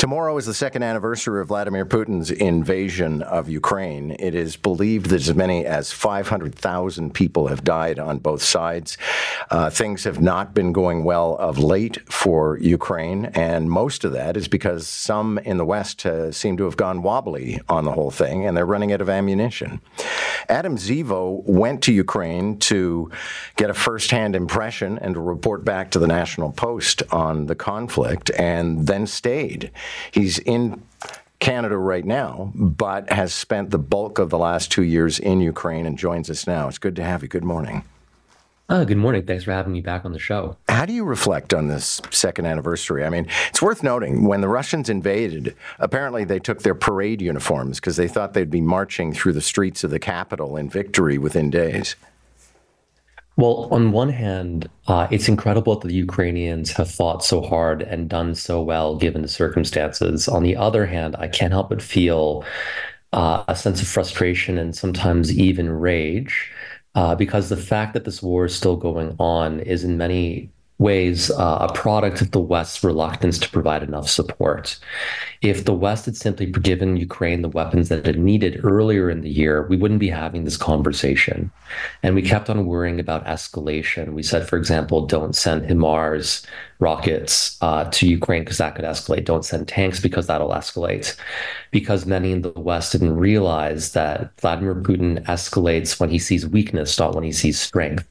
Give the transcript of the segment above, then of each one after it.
Tomorrow is the second anniversary of Vladimir Putin's invasion of Ukraine. It is believed that as many as 500,000 people have died on both sides. Uh, things have not been going well of late for Ukraine, and most of that is because some in the West uh, seem to have gone wobbly on the whole thing, and they're running out of ammunition. Adam Zivo went to Ukraine to get a firsthand impression and to report back to the National Post on the conflict, and then stayed. He's in Canada right now, but has spent the bulk of the last two years in Ukraine and joins us now. It's good to have you. Good morning. Oh, good morning. Thanks for having me back on the show. How do you reflect on this second anniversary? I mean, it's worth noting when the Russians invaded, apparently they took their parade uniforms because they thought they'd be marching through the streets of the capital in victory within days. Well, on one hand, uh, it's incredible that the Ukrainians have fought so hard and done so well given the circumstances. On the other hand, I can't help but feel uh, a sense of frustration and sometimes even rage uh, because the fact that this war is still going on is in many ways uh, a product of the West's reluctance to provide enough support. If the West had simply given Ukraine the weapons that it needed earlier in the year, we wouldn't be having this conversation. And we kept on worrying about escalation. We said, for example, don't send HIMARS rockets uh, to Ukraine because that could escalate. Don't send tanks because that'll escalate. Because many in the West didn't realize that Vladimir Putin escalates when he sees weakness, not when he sees strength.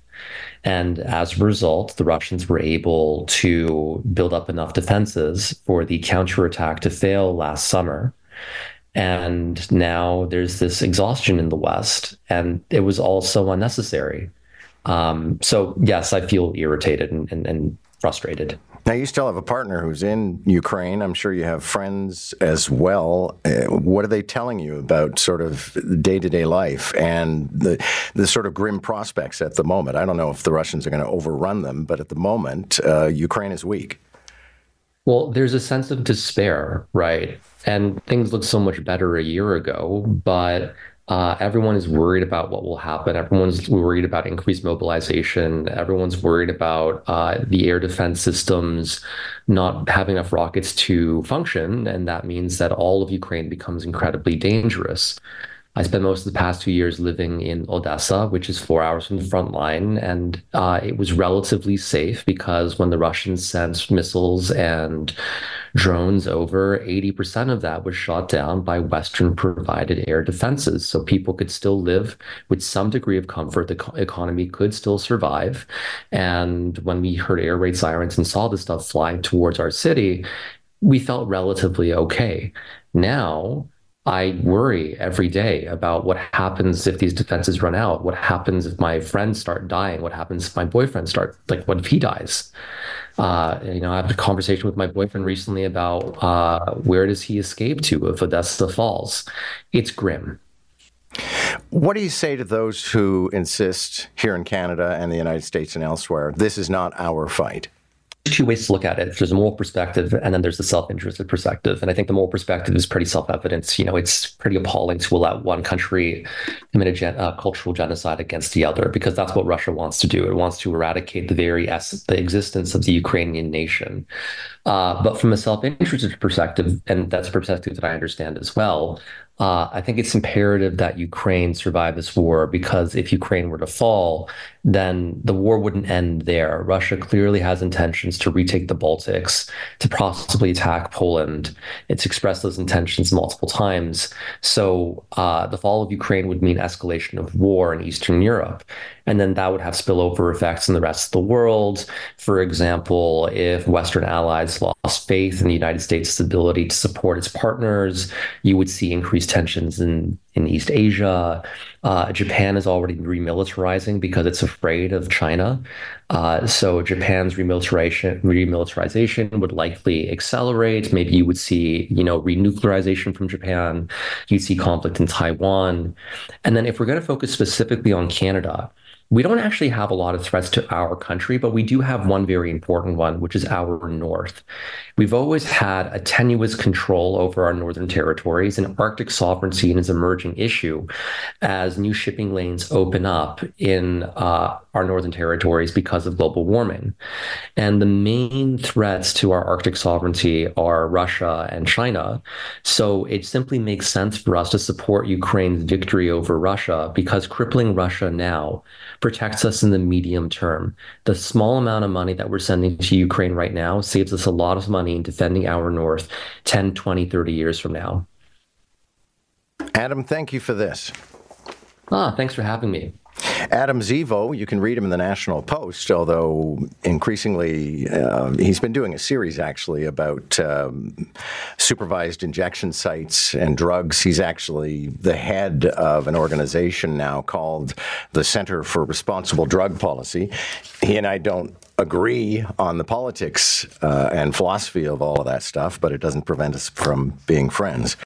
And as a result, the Russians were able to build up enough defenses for the counterattack to fail last summer. And now there's this exhaustion in the West, and it was all so unnecessary. Um, so, yes, I feel irritated and, and, and frustrated. Now, you still have a partner who's in Ukraine. I'm sure you have friends as well. Uh, what are they telling you about sort of day to day life and the, the sort of grim prospects at the moment? I don't know if the Russians are going to overrun them, but at the moment, uh, Ukraine is weak. Well, there's a sense of despair, right? And things looked so much better a year ago, but uh, everyone is worried about what will happen. Everyone's worried about increased mobilization. Everyone's worried about uh, the air defense systems not having enough rockets to function. And that means that all of Ukraine becomes incredibly dangerous. I spent most of the past two years living in Odessa, which is four hours from the front line, and uh, it was relatively safe because when the Russians sent missiles and drones over, 80% of that was shot down by Western provided air defenses. So people could still live with some degree of comfort. The co- economy could still survive. And when we heard air raid sirens and saw this stuff flying towards our city, we felt relatively okay. Now, I worry every day about what happens if these defenses run out. What happens if my friends start dying? What happens if my boyfriend starts like what if he dies? Uh, you know, I had a conversation with my boyfriend recently about uh, where does he escape to if Odessa falls? It's grim. What do you say to those who insist here in Canada and the United States and elsewhere, this is not our fight? Two ways to look at it. There's a moral perspective, and then there's the self-interested perspective. And I think the moral perspective is pretty self-evident. You know, it's pretty appalling to allow one country commit a gen- uh, cultural genocide against the other, because that's what Russia wants to do. It wants to eradicate the very essence, the existence of the Ukrainian nation. Uh, but from a self-interested perspective, and that's a perspective that I understand as well, uh, I think it's imperative that Ukraine survive this war because if Ukraine were to fall, then the war wouldn't end there. Russia clearly has intentions to retake the Baltics, to possibly attack Poland. It's expressed those intentions multiple times. So uh, the fall of Ukraine would mean escalation of war in Eastern Europe. And then that would have spillover effects in the rest of the world. For example, if Western allies lost faith in the United States' ability to support its partners, you would see increased tensions in in East Asia. Uh, Japan is already remilitarizing because it's afraid of China. Uh, so Japan's remilitarization, remilitarization would likely accelerate. Maybe you would see, you know, renuclearization from Japan. You'd see conflict in Taiwan. And then if we're going to focus specifically on Canada, we don't actually have a lot of threats to our country, but we do have one very important one, which is our north. We've always had a tenuous control over our northern territories, and Arctic sovereignty is an emerging issue as new shipping lanes open up in uh, our northern territories because of global warming. And the main threats to our Arctic sovereignty are Russia and China. So it simply makes sense for us to support Ukraine's victory over Russia because crippling Russia now protects us in the medium term. The small amount of money that we're sending to Ukraine right now saves us a lot of money in defending our North 10, 20, 30 years from now. Adam, thank you for this. Ah, thanks for having me. Adam Zivo, you can read him in the National Post, although increasingly uh, he's been doing a series actually about um, supervised injection sites and drugs. He's actually the head of an organization now called the Center for Responsible Drug Policy. He and I don't agree on the politics uh, and philosophy of all of that stuff, but it doesn't prevent us from being friends.